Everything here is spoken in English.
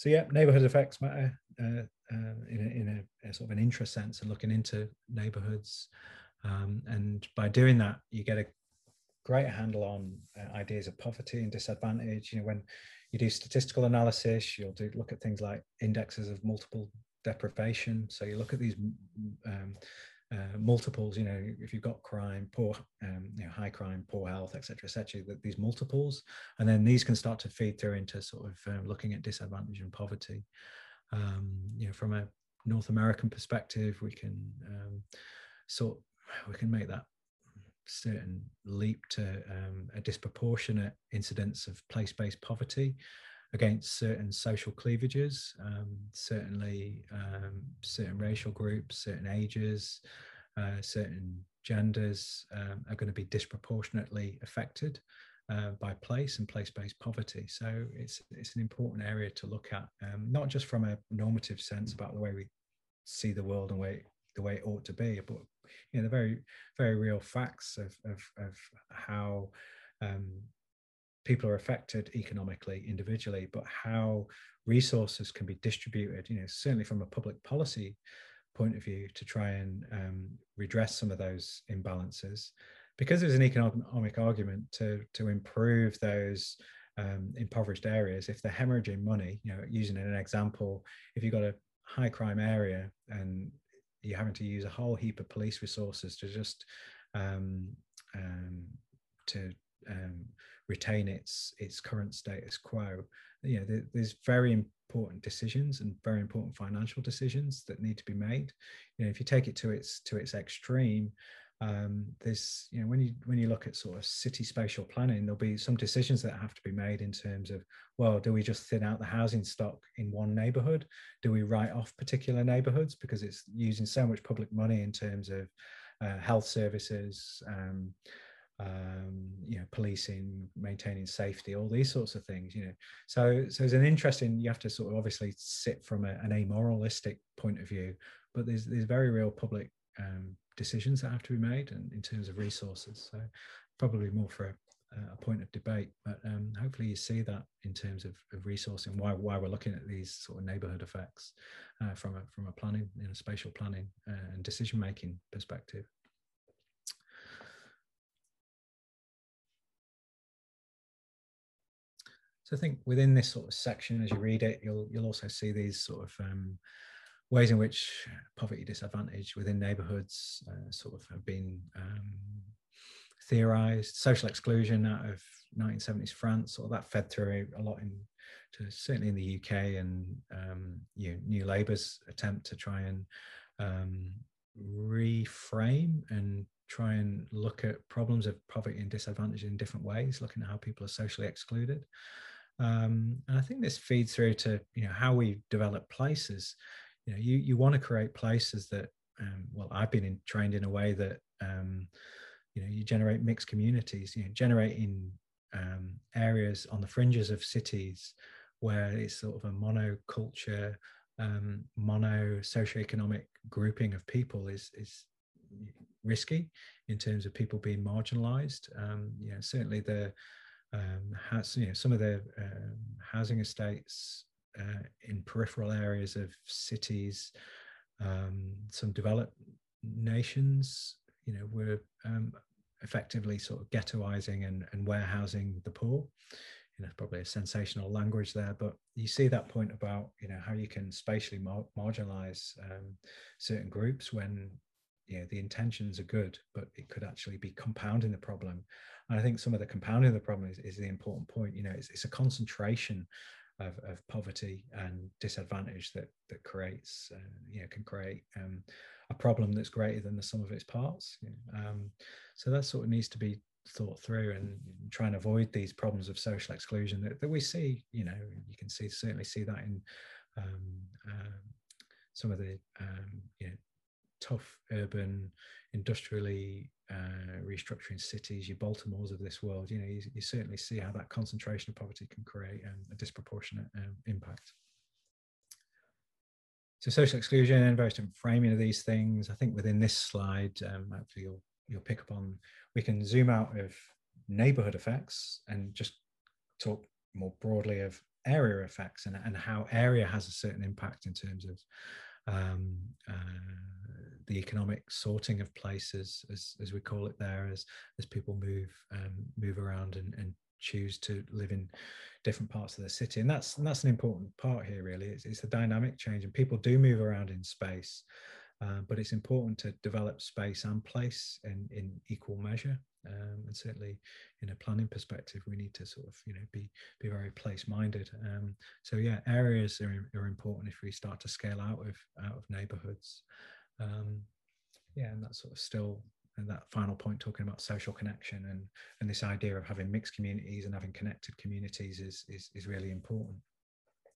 so yeah, neighborhood effects matter uh, uh, in, a, in a, sort of an interest sense and looking into neighborhoods. Um, and by doing that, you get a greater handle on uh, ideas of poverty and disadvantage. You know, when you do statistical analysis, you'll do look at things like indexes of multiple deprivation. So you look at these um, uh, multiples. You know, if you've got crime, poor, um, you know, high crime, poor health, etc., etc. These multiples, and then these can start to feed through into sort of um, looking at disadvantage and poverty. Um, you know, from a North American perspective, we can um, sort we can make that certain leap to um, a disproportionate incidence of place-based poverty against certain social cleavages, um, certainly um, certain racial groups, certain ages, uh, certain genders um, are going to be disproportionately affected uh, by place and place-based poverty. So it's it's an important area to look at, um, not just from a normative sense about the way we see the world and way the way it ought to be, but you know the very very real facts of of, of how um, people are affected economically individually but how resources can be distributed you know certainly from a public policy point of view to try and um, redress some of those imbalances. Because there's an economic argument to to improve those um, impoverished areas if they're hemorrhaging money you know using an example if you've got a high crime area and you're having to use a whole heap of police resources to just um, um, to um, retain its its current status quo. You know, there, there's very important decisions and very important financial decisions that need to be made. You know, if you take it to its to its extreme, um, there's you know when you when you look at sort of city spatial planning, there'll be some decisions that have to be made in terms of well, do we just thin out the housing stock in one neighbourhood? Do we write off particular neighbourhoods because it's using so much public money in terms of uh, health services? Um, you know, policing, maintaining safety, all these sorts of things, you know. So, so it's an interesting. You have to sort of obviously sit from a, an amoralistic point of view, but there's there's very real public um, decisions that have to be made, and in terms of resources. So, probably more for a, a point of debate, but um, hopefully you see that in terms of, of resourcing why why we're looking at these sort of neighbourhood effects uh, from a from a planning, you know, spatial planning uh, and decision making perspective. So I think within this sort of section, as you read it, you'll you'll also see these sort of um, ways in which poverty disadvantage within neighbourhoods uh, sort of have been um, theorised. Social exclusion out of 1970s France, sort of that fed through a lot in to certainly in the UK and um, you know, New Labour's attempt to try and um, reframe and try and look at problems of poverty and disadvantage in different ways, looking at how people are socially excluded. Um, and I think this feeds through to you know how we develop places. You know, you you want to create places that um, well, I've been in, trained in a way that um, you know you generate mixed communities. You know, generating um, areas on the fringes of cities where it's sort of a monoculture, um, mono socioeconomic grouping of people is is risky in terms of people being marginalized. Um, you know, certainly the um, has you know some of the um, housing estates uh, in peripheral areas of cities, um, some developed nations, you know, were um, effectively sort of ghettoizing and, and warehousing the poor. You know, probably a sensational language there, but you see that point about you know how you can spatially mar- marginalize um, certain groups when you know the intentions are good, but it could actually be compounding the problem and I think some of the compounding of the problem is, is the important point. You know, it's, it's a concentration of, of poverty and disadvantage that that creates, uh, you know, can create um, a problem that's greater than the sum of its parts. You know? um, so that sort of needs to be thought through and try and avoid these problems of social exclusion that, that we see. You know, you can see certainly see that in um, uh, some of the um, you know tough urban industrially uh, restructuring cities, your Baltimores of this world, you know, you, you, certainly see how that concentration of poverty can create um, a disproportionate um, impact. So social exclusion and various different framing of these things. I think within this slide, um, hopefully you'll, you'll pick up on, we can zoom out of neighborhood effects and just talk more broadly of area effects and, and how area has a certain impact in terms of um, uh, the economic sorting of places, as, as we call it there, as as people move um, move around and, and choose to live in different parts of the city, and that's and that's an important part here. Really, it's, it's a dynamic change, and people do move around in space. Uh, but it's important to develop space and place in, in equal measure. Um, and certainly, in a planning perspective, we need to sort of you know be be very place minded. Um, so yeah, areas are, are important if we start to scale out of out of neighbourhoods. Um, yeah, and that's sort of still and that final point talking about social connection and and this idea of having mixed communities and having connected communities is is, is really important